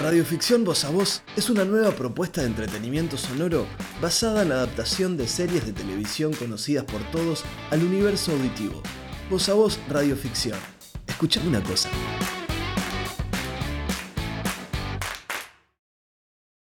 Radioficción Voz a Voz es una nueva propuesta de entretenimiento sonoro basada en la adaptación de series de televisión conocidas por todos al universo auditivo. Voz a Voz Radioficción. Escuchame una cosa.